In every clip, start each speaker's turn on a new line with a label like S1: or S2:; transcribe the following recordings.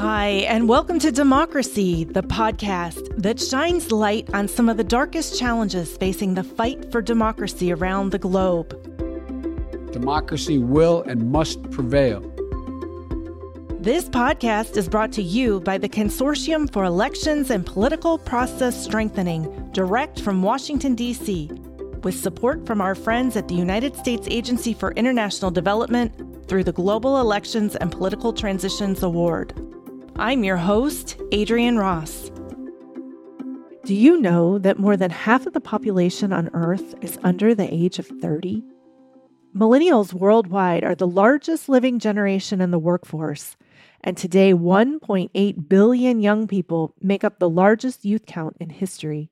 S1: Hi, and welcome to Democracy, the podcast that shines light on some of the darkest challenges facing the fight for democracy around the globe.
S2: Democracy will and must prevail.
S1: This podcast is brought to you by the Consortium for Elections and Political Process Strengthening, direct from Washington, D.C., with support from our friends at the United States Agency for International Development through the Global Elections and Political Transitions Award. I'm your host, Adrienne Ross. Do you know that more than half of the population on Earth is under the age of 30? Millennials worldwide are the largest living generation in the workforce, and today 1.8 billion young people make up the largest youth count in history.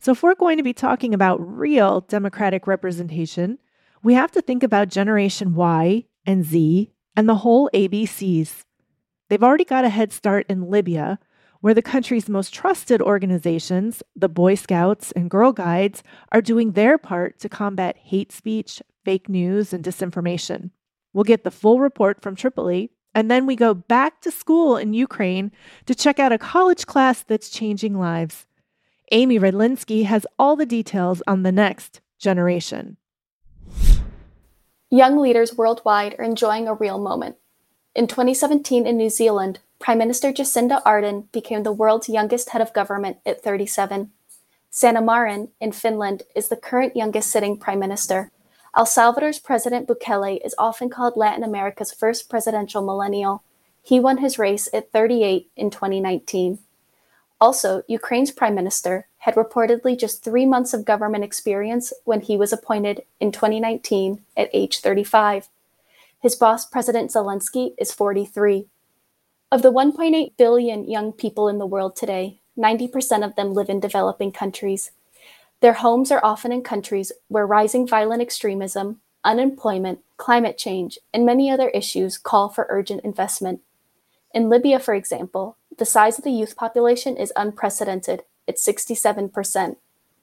S1: So, if we're going to be talking about real democratic representation, we have to think about Generation Y and Z and the whole ABCs. They've already got a head start in Libya, where the country's most trusted organizations, the Boy Scouts and Girl Guides, are doing their part to combat hate speech, fake news, and disinformation. We'll get the full report from Tripoli, and then we go back to school in Ukraine to check out a college class that's changing lives. Amy Redlinsky has all the details on the next generation.
S3: Young leaders worldwide are enjoying a real moment. In 2017 in New Zealand, Prime Minister Jacinda Ardern became the world's youngest head of government at 37. Sanna Marin in Finland is the current youngest sitting prime minister. El Salvador's President Bukele is often called Latin America's first presidential millennial. He won his race at 38 in 2019. Also, Ukraine's prime minister had reportedly just three months of government experience when he was appointed in 2019 at age 35. His boss, President Zelensky, is 43. Of the 1.8 billion young people in the world today, 90% of them live in developing countries. Their homes are often in countries where rising violent extremism, unemployment, climate change, and many other issues call for urgent investment. In Libya, for example, the size of the youth population is unprecedented at 67%.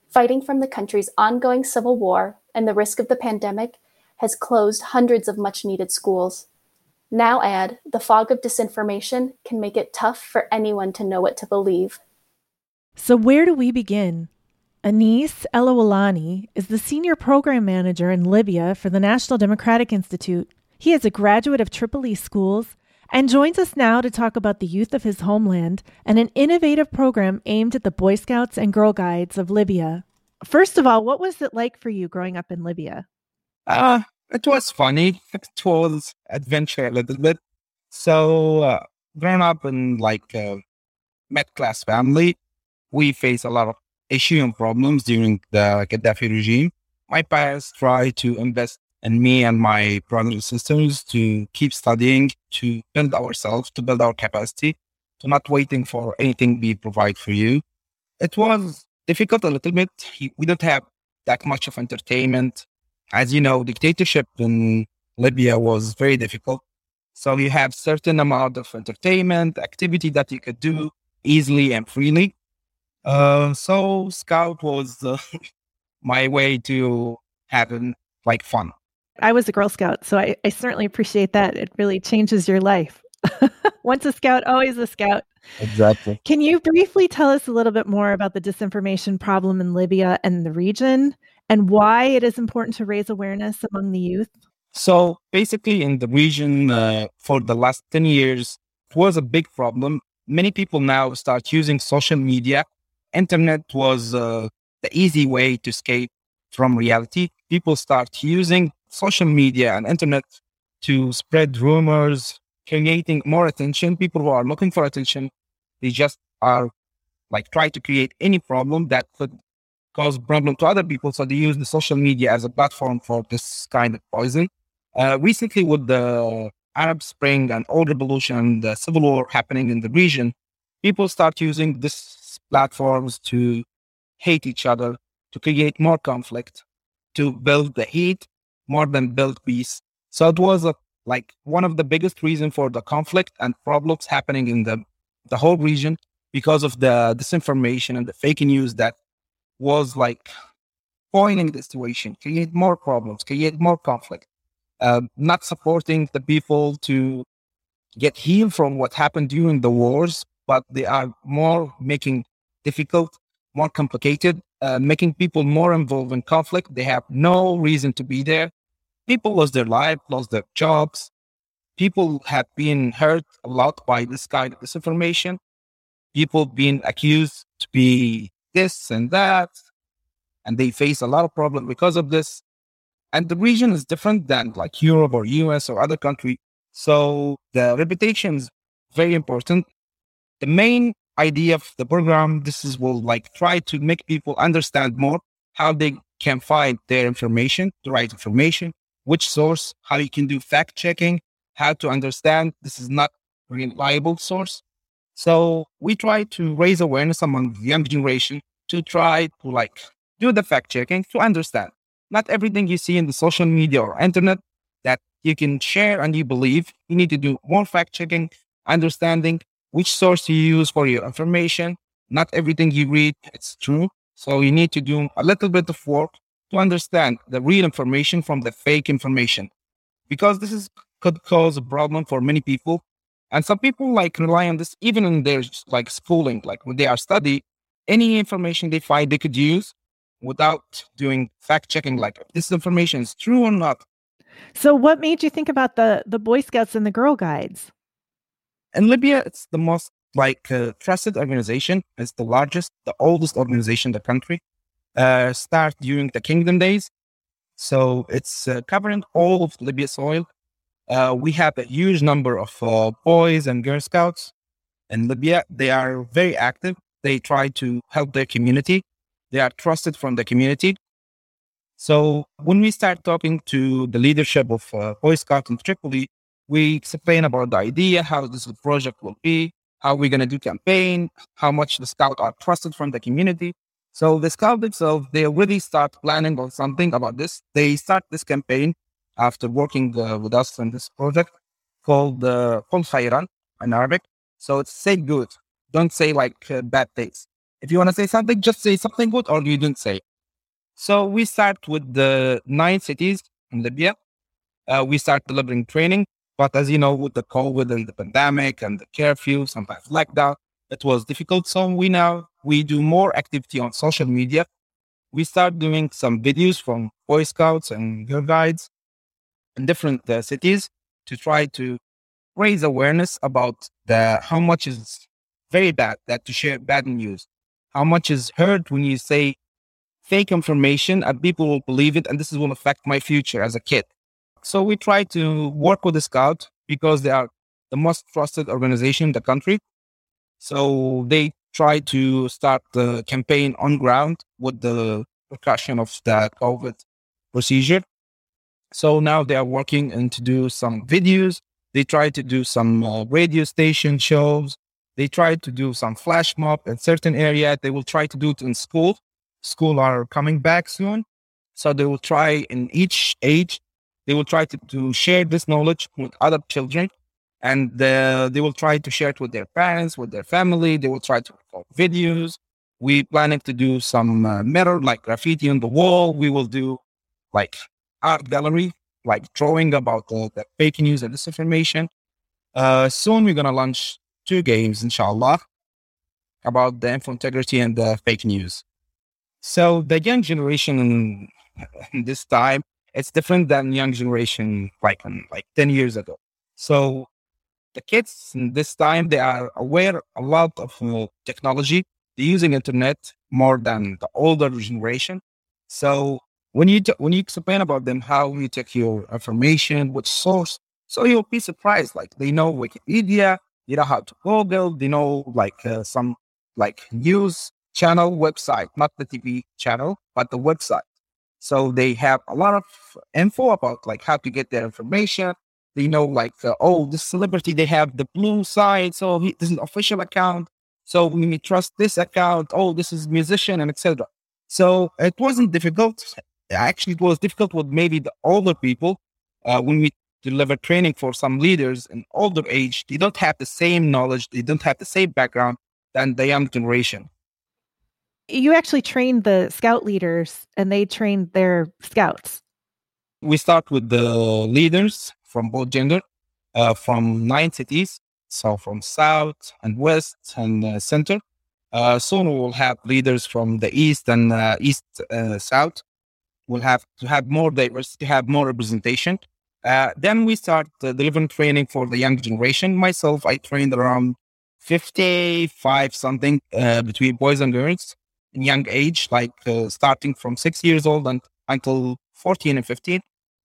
S3: Fighting from the country's ongoing civil war and the risk of the pandemic has closed hundreds of much needed schools. Now add the fog of disinformation can make it tough for anyone to know what to believe.
S1: So, where do we begin? Anis Elawalani is the senior program manager in Libya for the National Democratic Institute. He is a graduate of Tripoli schools and joins us now to talk about the youth of his homeland and an innovative program aimed at the Boy Scouts and Girl Guides of Libya. First of all, what was it like for you growing up in Libya?
S4: Uh, it was funny. It was adventure a little bit. So, uh, growing up in like a middle class family, we face a lot of issues and problems during the Gaddafi regime. My parents tried to invest in me and my brothers and sisters to keep studying, to build ourselves, to build our capacity, to not waiting for anything be provide for you. It was difficult a little bit. We don't have that much of entertainment as you know, dictatorship in Libya was very difficult. So you have certain amount of entertainment activity that you could do easily and freely. Uh, so Scout was uh, my way to having like fun.
S1: I was a Girl Scout, so I, I certainly appreciate that. It really changes your life. Once a scout, always a scout.
S4: Exactly.
S1: Can you briefly tell us a little bit more about the disinformation problem in Libya and the region? And why it is important to raise awareness among the youth?
S4: So basically, in the region uh, for the last 10 years, it was a big problem. Many people now start using social media. Internet was uh, the easy way to escape from reality. People start using social media and internet to spread rumors, creating more attention. People who are looking for attention, they just are like try to create any problem that could cause problem to other people. So they use the social media as a platform for this kind of poison. Uh, recently, with the Arab Spring and oil revolution and the civil war happening in the region, people start using these platforms to hate each other, to create more conflict, to build the hate more than build peace. So it was a, like one of the biggest reasons for the conflict and problems happening in the, the whole region because of the disinformation and the fake news that was like spoiling the situation, create more problems, create more conflict, uh, not supporting the people to get healed from what happened during the wars, but they are more making difficult, more complicated, uh, making people more involved in conflict. They have no reason to be there. People lost their life, lost their jobs. People have been hurt a lot by this kind of disinformation. People being accused to be this and that, and they face a lot of problems because of this. And the region is different than like Europe or US or other country. So the reputation is very important. The main idea of the program, this is will like try to make people understand more how they can find their information, the right information, which source, how you can do fact checking, how to understand this is not reliable source. So we try to raise awareness among the young generation to try to like do the fact checking to understand not everything you see in the social media or internet that you can share and you believe. You need to do more fact checking, understanding which source you use for your information. Not everything you read it's true. So you need to do a little bit of work to understand the real information from the fake information, because this is could cause a problem for many people. And some people like rely on this even in their like schooling, like when they are study, any information they find they could use without doing fact checking, like this information is true or not.
S1: So, what made you think about the the Boy Scouts and the Girl Guides?
S4: In Libya, it's the most like uh, trusted organization. It's the largest, the oldest organization in the country. Uh, start during the Kingdom days, so it's uh, covering all of Libya soil. Uh, we have a huge number of uh, boys and Girl Scouts in Libya. They are very active. They try to help their community. They are trusted from the community. So when we start talking to the leadership of uh, Boy Scouts in Tripoli, we explain about the idea, how this project will be, how we're going to do campaign, how much the Scouts are trusted from the community. So the Scouts themselves, they already start planning on something about this. They start this campaign after working uh, with us on this project called uh, Khayran in Arabic. So it's say good. Don't say like uh, bad things. If you want to say something, just say something good or you don't say. So we start with the nine cities in Libya. Uh, we start delivering training. But as you know, with the COVID and the pandemic and the curfew, sometimes lockdown, it was difficult. So we now, we do more activity on social media. We start doing some videos from Boy Scouts and Girl Guides in different uh, cities to try to raise awareness about the how much is very bad that to share bad news how much is hurt when you say fake information and people will believe it and this will affect my future as a kid. So we try to work with the Scout because they are the most trusted organization in the country. So they try to start the campaign on ground with the precaution of the COVID procedure. So now they are working and to do some videos. They try to do some uh, radio station shows. They try to do some flash mob in certain area. They will try to do it in school. School are coming back soon. So they will try in each age, they will try to, to share this knowledge with other children. And they will try to share it with their parents, with their family. They will try to record videos. We planning to do some uh, mirror, like graffiti on the wall. We will do like art gallery, like drawing about the, the fake news and disinformation. Uh, soon we're gonna launch two games, inshallah, about the info integrity and the fake news. So the young generation in this time, it's different than young generation like like 10 years ago. So the kids in this time, they are aware a lot of uh, technology. They're using internet more than the older generation. So when you t- when you explain about them how you take your information, which source, so you'll be surprised. Like they know Wikipedia, you know how to Google, they know, like uh, some like news channel website, not the TV channel, but the website. So they have a lot of info about like how to get their information. They know like, uh, oh, this celebrity, they have the blue side. So he, this is an official account. So we trust this account. Oh, this is musician and etc. So it wasn't difficult. Actually, it was difficult with maybe the older people uh, when we deliver training for some leaders in older age, they don't have the same knowledge, they don't have the same background than the young generation.
S1: You actually trained the scout leaders and they trained their scouts.
S4: We start with the leaders from both gender. uh, from nine cities. So from south and west and uh, center. Uh, soon we will have leaders from the east and uh, east uh, south. We'll have to have more diversity, have more representation. Uh, then we start delivering training for the young generation. Myself, I trained around 55 something between boys and girls in young age, like starting from six years old and until 14 and 15,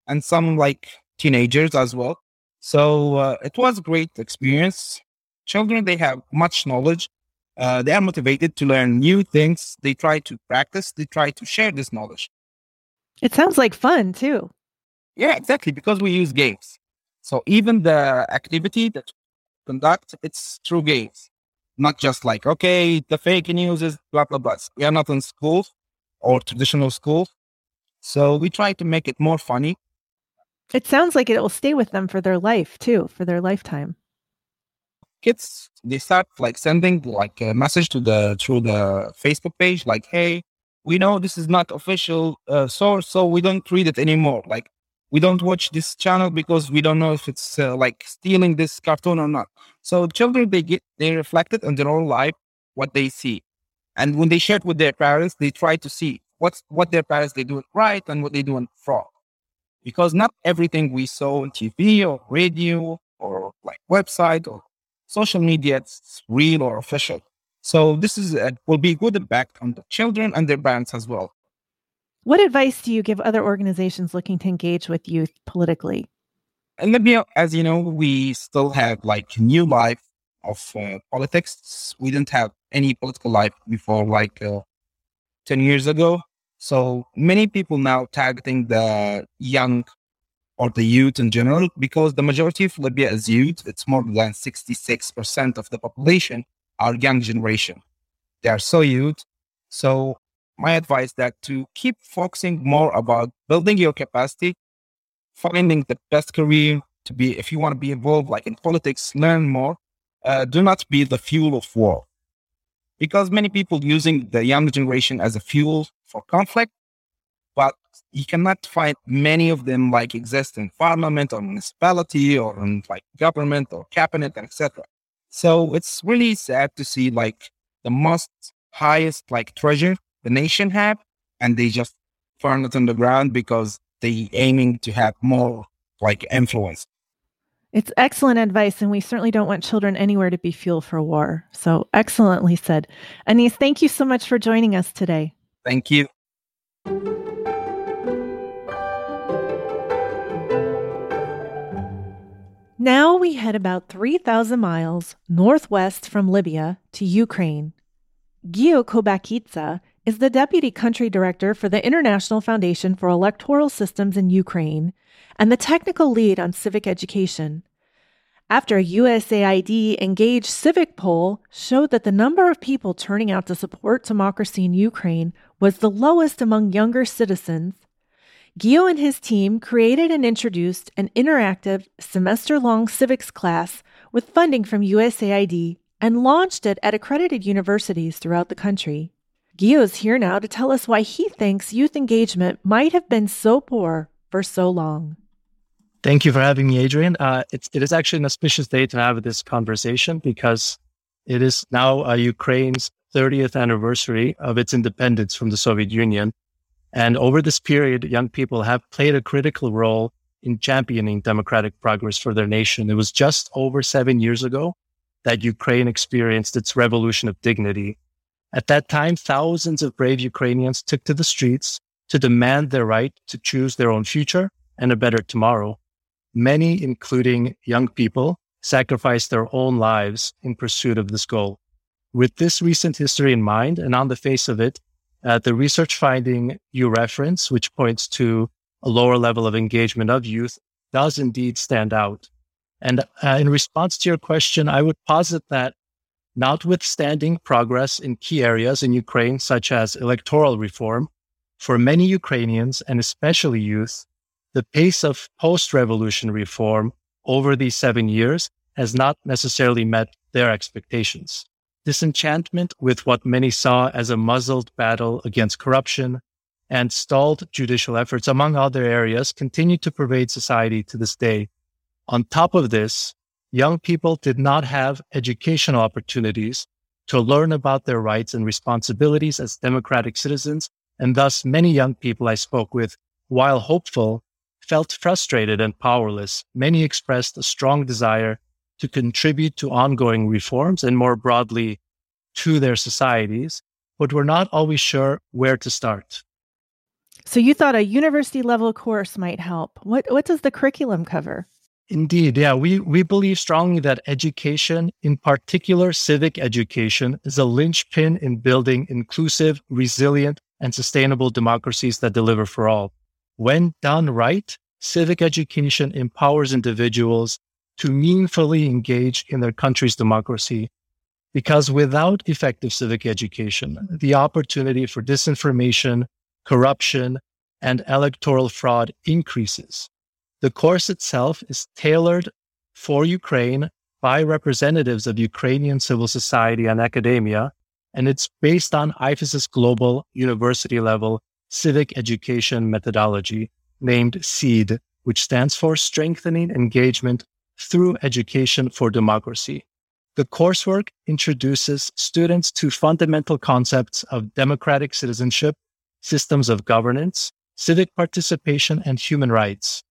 S4: and some like teenagers as well. So uh, it was a great experience. Children, they have much knowledge. Uh, they are motivated to learn new things. They try to practice. They try to share this knowledge.
S1: It sounds like fun too.
S4: Yeah, exactly. Because we use games. So even the activity that conduct, it's through games, not just like, okay, the fake news is blah, blah, blah. We are not in schools or traditional schools. So we try to make it more funny.
S1: It sounds like it will stay with them for their life too, for their lifetime.
S4: Kids, they start like sending like a message to the through the Facebook page, like, "Hey, we know this is not official uh, source, so we don't read it anymore. Like, we don't watch this channel because we don't know if it's uh, like stealing this cartoon or not." So children, they get they reflected on their own life what they see, and when they share it with their parents, they try to see what's what their parents they doing right and what they doing wrong. Because not everything we saw on TV or radio or like website or social media is real or official. So this is a, will be good impact on the children and their parents as well.
S1: What advice do you give other organizations looking to engage with youth politically?
S4: In Libya, as you know, we still have like new life of uh, politics. We didn't have any political life before like uh, 10 years ago. So many people now targeting the young or the youth in general because the majority of Libya is youth. It's more than 66% of the population are young generation. They are so youth. So my advice that to keep focusing more about building your capacity, finding the best career to be, if you want to be involved like in politics, learn more. Uh, do not be the fuel of war because many people using the young generation as a fuel for conflict, but you cannot find many of them like exist in parliament or municipality or in like government or cabinet, etc. So it's really sad to see like the most highest like treasure the nation have, and they just burn it on the ground because they aiming to have more like influence.
S1: It's excellent advice, and we certainly don't want children anywhere to be fuel for war. So excellently said. Anis, thank you so much for joining us today.
S4: Thank you.
S1: Now we head about 3,000 miles northwest from Libya to Ukraine. Gio Kobakidze is the deputy country director for the International Foundation for Electoral Systems in Ukraine and the technical lead on civic education. After a USAID engaged civic poll showed that the number of people turning out to support democracy in Ukraine was the lowest among younger citizens, Gio and his team created and introduced an interactive semester long civics class with funding from USAID and launched it at accredited universities throughout the country. Gio is here now to tell us why he thinks youth engagement might have been so poor for so long.
S5: Thank you for having me, Adrienne. Uh, it's, it is actually an auspicious day to have this conversation because it is now uh, Ukraine's 30th anniversary of its independence from the Soviet Union. And over this period, young people have played a critical role in championing democratic progress for their nation. It was just over seven years ago that Ukraine experienced its revolution of dignity. At that time, thousands of brave Ukrainians took to the streets to demand their right to choose their own future and a better tomorrow. Many, including young people, sacrificed their own lives in pursuit of this goal. With this recent history in mind, and on the face of it, uh, the research finding you reference, which points to a lower level of engagement of youth, does indeed stand out. And uh, in response to your question, I would posit that notwithstanding progress in key areas in Ukraine, such as electoral reform, for many Ukrainians and especially youth, the pace of post revolution reform over these seven years has not necessarily met their expectations. Disenchantment with what many saw as a muzzled battle against corruption and stalled judicial efforts, among other areas, continue to pervade society to this day. On top of this, young people did not have educational opportunities to learn about their rights and responsibilities as democratic citizens. And thus, many young people I spoke with, while hopeful, felt frustrated and powerless. Many expressed a strong desire to contribute to ongoing reforms and more broadly to their societies, but were not always sure where to start.
S1: So you thought a university level course might help. What what does the curriculum cover?
S5: Indeed, yeah, we we believe strongly that education, in particular civic education, is a linchpin in building inclusive, resilient, and sustainable democracies that deliver for all. When done right, civic education empowers individuals to meaningfully engage in their country's democracy. Because without effective civic education, the opportunity for disinformation, corruption, and electoral fraud increases. The course itself is tailored for Ukraine by representatives of Ukrainian civil society and academia, and it's based on IFES's global university level civic education methodology named SEED, which stands for Strengthening Engagement through Education for Democracy. The coursework introduces students to fundamental concepts of democratic citizenship, systems of governance, civic participation, and human rights.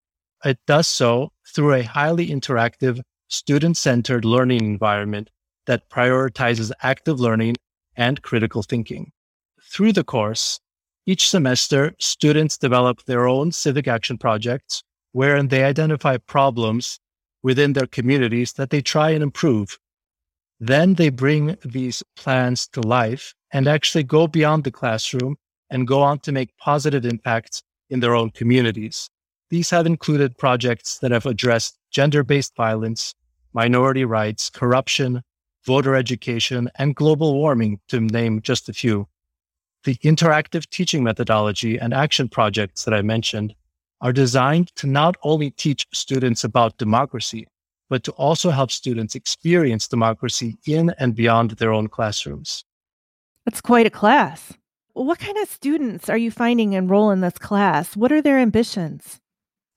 S5: It does so through a highly interactive, student centered learning environment that prioritizes active learning and critical thinking. Through the course, each semester, students develop their own civic action projects wherein they identify problems within their communities that they try and improve. Then they bring these plans to life and actually go beyond the classroom and go on to make positive impacts in their own communities. These have included projects that have addressed gender based violence, minority rights, corruption, voter education, and global warming, to name just a few. The interactive teaching methodology and action projects that I mentioned are designed to not only teach students about democracy, but to also help students experience democracy in and beyond their own classrooms.
S1: That's quite a class. What kind of students are you finding enroll in this class? What are their ambitions?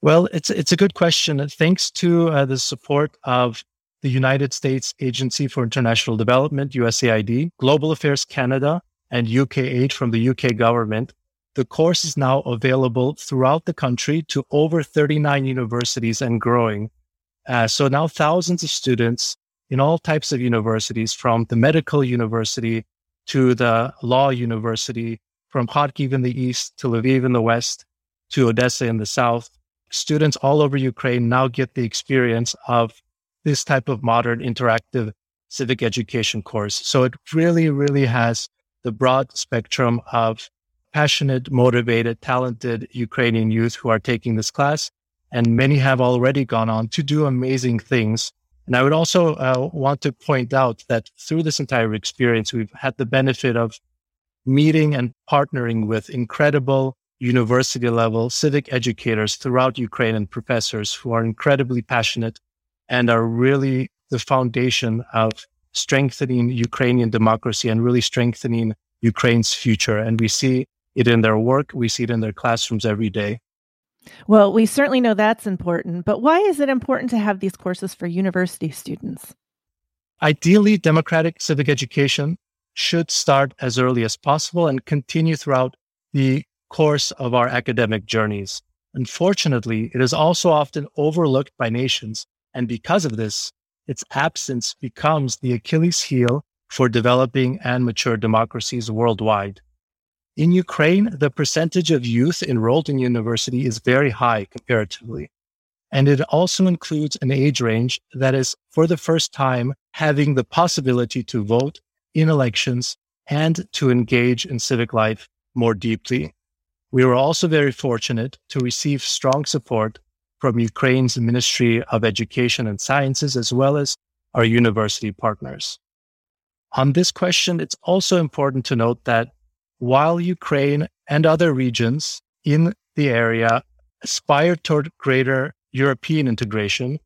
S5: Well, it's it's a good question. Thanks to uh, the support of the United States Agency for International Development, USAID, Global Affairs Canada, and UK Aid from the UK government, the course is now available throughout the country to over 39 universities and growing. Uh, so now thousands of students in all types of universities, from the medical university to the law university, from Kharkiv in the east to Lviv in the west to Odessa in the south. Students all over Ukraine now get the experience of this type of modern interactive civic education course. So it really, really has the broad spectrum of passionate, motivated, talented Ukrainian youth who are taking this class. And many have already gone on to do amazing things. And I would also uh, want to point out that through this entire experience, we've had the benefit of meeting and partnering with incredible university level civic educators throughout Ukraine and professors who are incredibly passionate and are really the foundation of strengthening Ukrainian democracy and really strengthening Ukraine's future. And we see it in their work, we see it in their classrooms every day.
S1: Well, we certainly know that's important, but why is it important to have these courses for university students?
S5: Ideally, democratic civic education should start as early as possible and continue throughout the course of our academic journeys. Unfortunately, it is also often overlooked by nations, and because of this, its absence becomes the Achilles heel for developing and mature democracies worldwide. In Ukraine, the percentage of youth enrolled in university is very high comparatively. And it also includes an age range that is, for the first time, having the possibility to vote in elections and to engage in civic life more deeply. We were also very fortunate to receive strong support from Ukraine's Ministry of Education and Sciences, as well as our university partners. On this question, it's also important to note that while Ukraine and other regions in the area aspire toward greater European integration,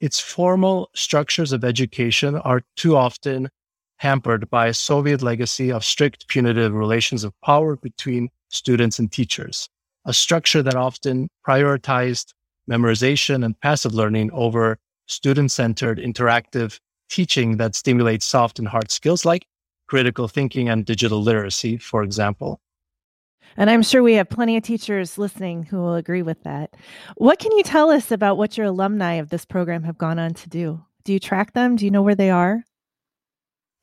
S5: its formal structures of education are too often hampered by a Soviet legacy of strict punitive relations of power between students and teachers, a structure that often prioritized memorization and passive learning over student centered, interactive teaching that stimulates soft and hard skills like critical thinking and digital literacy, for example.
S1: And I'm sure we have plenty of teachers listening who will agree with that. What can you tell us about what your alumni of this program have gone on to do? Do you track them? Do you know where they are?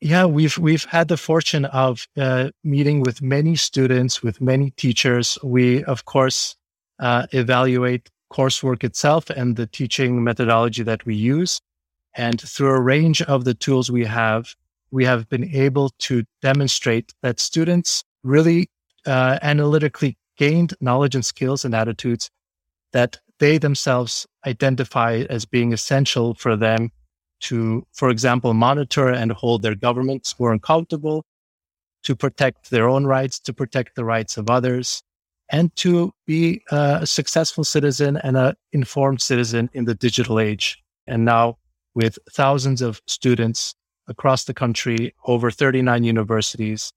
S5: Yeah, we've we've had the fortune of uh, meeting with many students, with many teachers. We, of course, uh, evaluate coursework itself and the teaching methodology that we use. And through a range of the tools we have, we have been able to demonstrate that students really uh, analytically gained knowledge and skills and attitudes that they themselves identify as being essential for them to, for example, monitor and hold their governments more accountable, to protect their own rights, to protect the rights of others, and to be a successful citizen and an informed citizen in the digital age. And now, with thousands of students across the country, over 39 universities.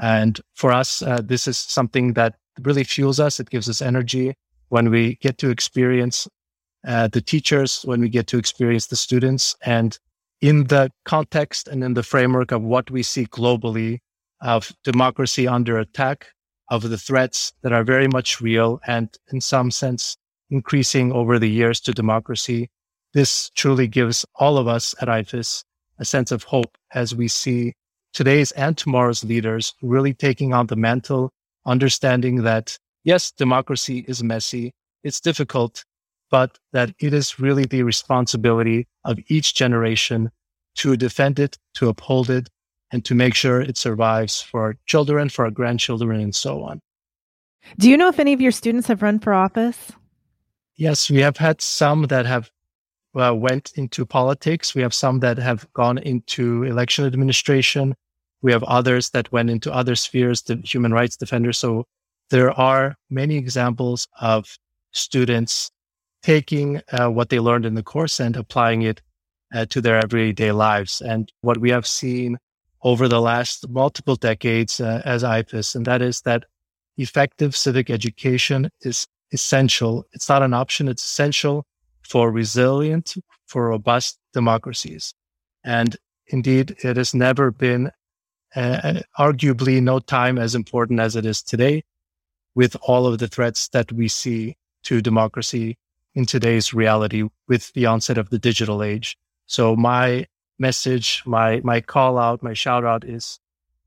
S5: And for us, uh, this is something that really fuels us. It gives us energy when we get to experience uh, the teachers, when we get to experience the students. And in the context and in the framework of what we see globally of democracy under attack, of the threats that are very much real and in some sense increasing over the years to democracy, this truly gives all of us at IFES a sense of hope as we see today's and tomorrow's leaders really taking on the mantle, understanding that yes, democracy is messy, it's difficult, but that it is really the responsibility of each generation to defend it, to uphold it, and to make sure it survives for our children, for our grandchildren, and so on.
S1: Do you know if any of your students have run for office?
S5: Yes, we have had some that have uh, went into politics. We have some that have gone into election administration. We have others that went into other spheres, the human rights defenders. So there are many examples of students taking uh, what they learned in the course and applying it uh, to their everyday lives. And what we have seen over the last multiple decades uh, as IFES, and that is that effective civic education is essential. It's not an option. It's essential for resilient, for robust democracies. And indeed, it has never been uh, arguably no time as important as it is today with all of the threats that we see to democracy in today's reality with the onset of the digital age. So my message, my my call out, my shout out is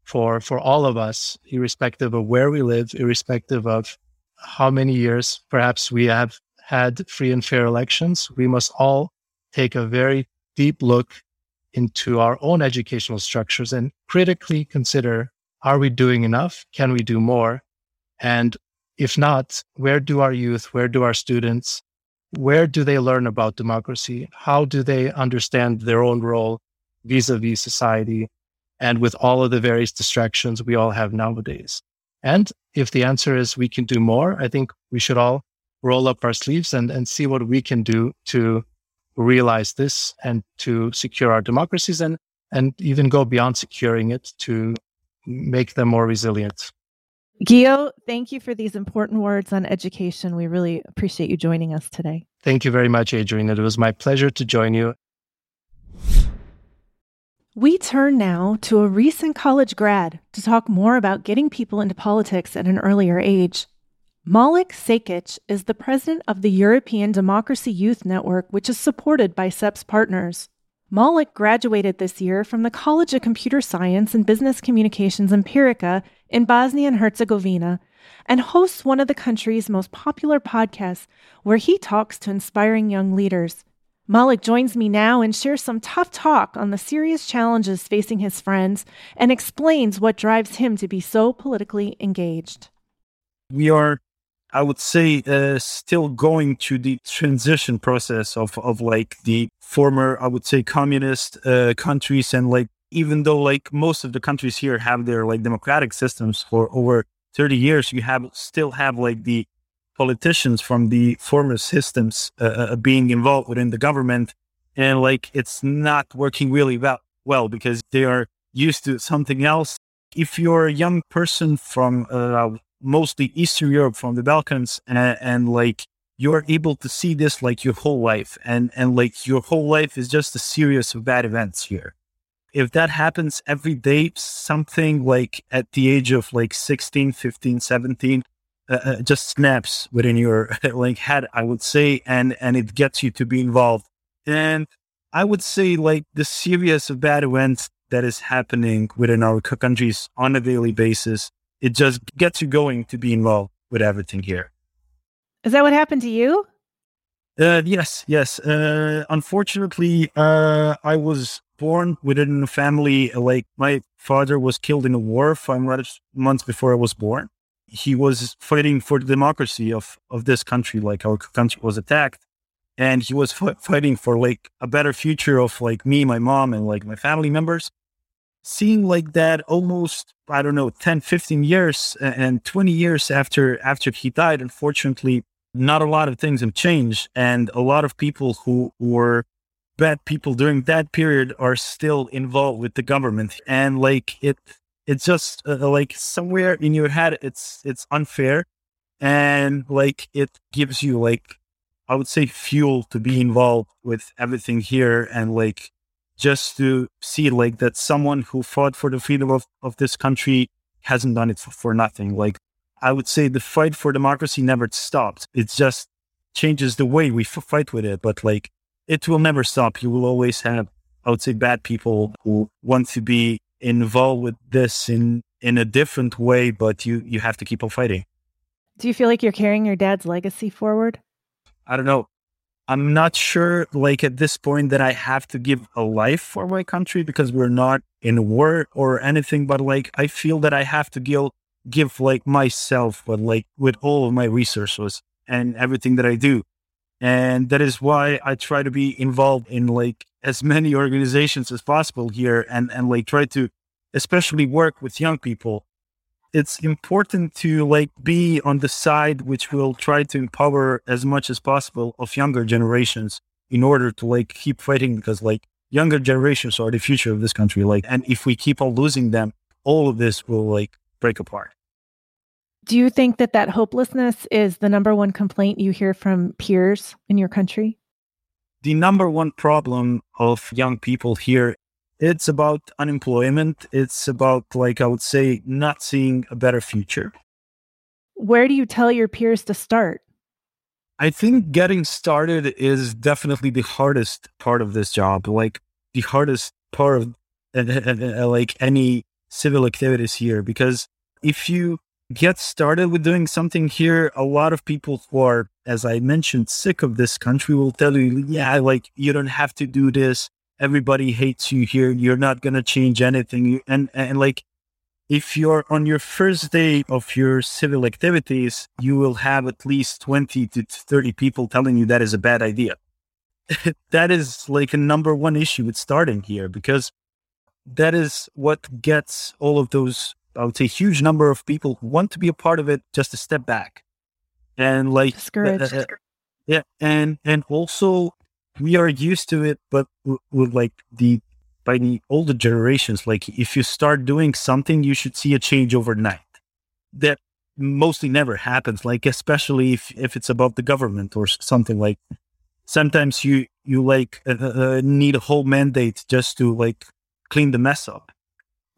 S5: for for all of us, irrespective of where we live, irrespective of how many years perhaps we have had free and fair elections, we must all take a very deep look into our own educational structures and critically consider are we doing enough? Can we do more? And if not, where do our youth, where do our students where do they learn about democracy? How do they understand their own role vis a vis society and with all of the various distractions we all have nowadays? And if the answer is we can do more, I think we should all roll up our sleeves and, and see what we can do to realize this and to secure our democracies and, and even go beyond securing it to make them more resilient.
S1: Gio, thank you for these important words on education. We really appreciate you joining us today.
S5: Thank you very much, Adrienne. It was my pleasure to join you.
S1: We turn now to a recent college grad to talk more about getting people into politics at an earlier age. Malik Sekic is the president of the European Democracy Youth Network, which is supported by CEPPS partners. Malik graduated this year from the College of Computer Science and Business Communications Empirica in Bosnia and Herzegovina and hosts one of the country's most popular podcasts where he talks to inspiring young leaders. Malik joins me now and shares some tough talk on the serious challenges facing his friends and explains what drives him to be so politically engaged.
S4: We are I would say uh, still going to the transition process of of like the former I would say communist uh, countries and like even though like most of the countries here have their like democratic systems for over 30 years you have still have like the politicians from the former systems uh, uh being involved within the government. And like it's not working really well well because they are used to something else. If you're a young person from uh, mostly Eastern Europe from the Balkans and, and like
S6: you're able to see this like your whole life and and like your whole life is just a series of bad events here. If that happens every day something like at the age of like 16 15 17 uh, uh, just snaps within your like head i would say and and it gets you to be involved. And i would say like the series of bad events that is happening within our countries on a daily basis it just gets you going to be involved with everything here
S1: is that what happened to you?
S6: Uh, yes, yes. Uh, unfortunately, uh, I was born within a family like my father was killed in a war five months before I was born. He was fighting for the democracy of of this country. Like our country was attacked, and he was f- fighting for like a better future of like me, my mom, and like my family members. Seeing like that almost I don't know 10, 15 years and 20 years after after he died, unfortunately, not a lot of things have changed. And a lot of people who were bad people during that period are still involved with the government. And like it, it's just uh, like somewhere in your head, it's, it's unfair. And like it gives you like, I would say fuel to be involved with everything here and like just to see like that someone who fought for the freedom of, of this country hasn't done it for, for nothing. Like I would say the fight for democracy never stopped. It just changes the way we f- fight with it, but like it will never stop. You will always have, I would say, bad people who want to be involved with this in in a different way, but you you have to keep on fighting.
S1: Do you feel like you're carrying your dad's legacy forward?
S6: I don't know. I'm not sure, like at this point, that I have to give a life for my country because we're not in war or anything. But like, I feel that I have to give give like myself, but like with all of my resources and everything that I do. And that is why I try to be involved in like as many organizations as possible here and, and like try to especially work with young people. It's important to like be on the side which will try to empower as much as possible of younger generations in order to like keep fighting because like younger generations are the future of this country. Like, and if we keep on losing them, all of this will like break apart.
S1: Do you think that that hopelessness is the number one complaint you hear from peers in your country?
S6: The number one problem of young people here it's about unemployment. It's about like I would say not seeing a better future.
S1: Where do you tell your peers to start?
S6: I think getting started is definitely the hardest part of this job. Like the hardest part of uh, uh, like any civil activities here because if you get started with doing something here, a lot of people who are, as I mentioned, sick of this country will tell you, yeah, like you don't have to do this. Everybody hates you here. You're not going to change anything. And, and like, if you're on your first day of your civil activities, you will have at least 20 to 30 people telling you that is a bad idea. that is like a number one issue with starting here because that is what gets all of those I would say huge number of people who want to be a part of it just to step back and like uh,
S1: discouraged. Uh,
S6: yeah, and and also we are used to it, but with like the by the older generations, like if you start doing something, you should see a change overnight. That mostly never happens. Like especially if if it's about the government or something like. Sometimes you you like uh, uh, uh need a whole mandate just to like clean the mess up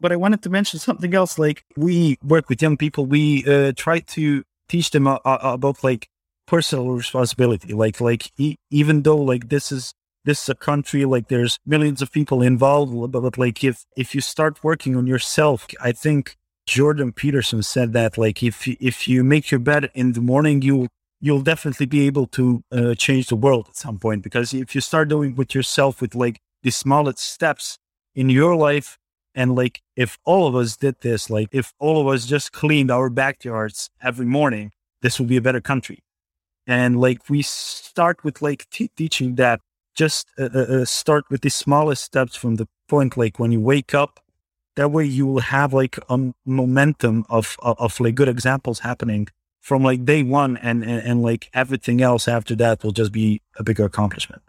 S6: but I wanted to mention something else. Like we work with young people, we uh, try to teach them about like personal responsibility. Like like e- even though like this is this is a country like there's millions of people involved, but, but like if if you start working on yourself, I think Jordan Peterson said that like if if you make your bed in the morning, you you'll definitely be able to uh, change the world at some point because if you start doing with yourself with like the smallest steps in your life and like, if all of us did this, like, if all of us just cleaned our backyards every morning, this would be a better country. And like, we start with like t- teaching that just uh, uh, uh, start with the smallest steps from the point, like when you wake up, that way you will have like a momentum of, of, of like good examples happening from like day one and, and, and like everything else after that will just be a bigger accomplishment.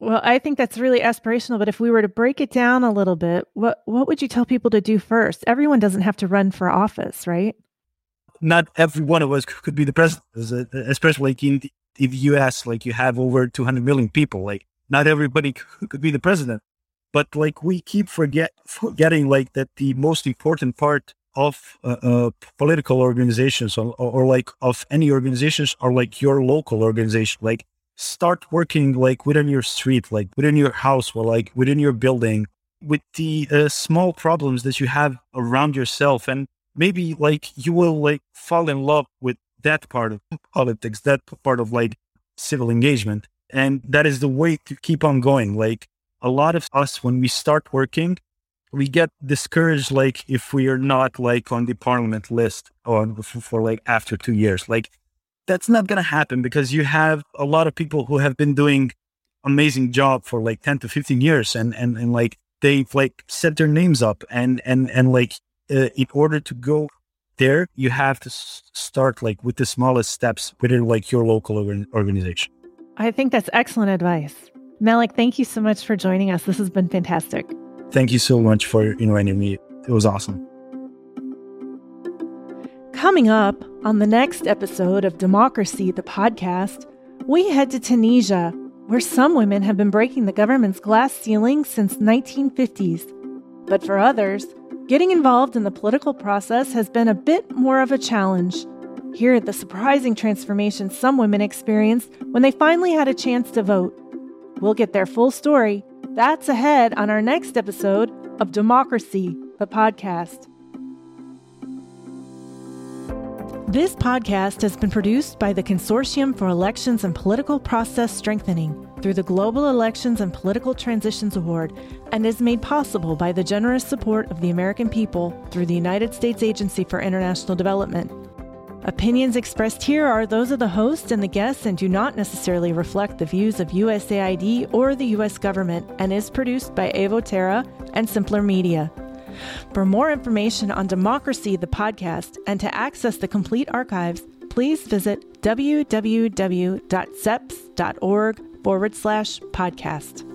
S1: Well, I think that's really aspirational, but if we were to break it down a little bit, what what would you tell people to do first? Everyone doesn't have to run for office, right?
S6: Not every one of us could be the president, especially like in the, in the US, like you have over 200 million people. Like not everybody could be the president, but like we keep forget forgetting like that the most important part of uh, uh, political organizations or, or, like of any organizations are like your local organization. Like start working like within your street, like within your house, or like within your building, with the uh, small problems that you have around yourself, and maybe like you will like fall in love with that part of politics, that part of like civil engagement, and that is the way to keep on going. Like a lot of us, when we start working, we get discouraged like if we are not like on the parliament list or for, like after two years like that's not going to happen because you have a lot of people who have been doing amazing job for like 10 to 15 years and and, and like they've like set their names up and and and like uh, in order to go there you have to s- start like with the smallest steps within like your local organ- organization
S1: i think that's excellent advice Malik, thank you so much for joining us this has been fantastic
S6: Thank you so much for inviting me. It was awesome.
S1: Coming up on the next episode of Democracy, the podcast, we head to Tunisia, where some women have been breaking the government's glass ceiling since 1950s. But for others, getting involved in the political process has been a bit more of a challenge. Hear the surprising transformation some women experienced when they finally had a chance to vote. We'll get their full story that's ahead on our next episode of Democracy, the podcast. This podcast has been produced by the Consortium for Elections and Political Process Strengthening through the Global Elections and Political Transitions Award and is made possible by the generous support of the American people through the United States Agency for International Development. Opinions expressed here are those of the host and the guests and do not necessarily reflect the views of USAID or the U.S. government and is produced by Evo Terra and Simpler Media. For more information on Democracy, the podcast, and to access the complete archives, please visit www.cepps.org forward slash podcast.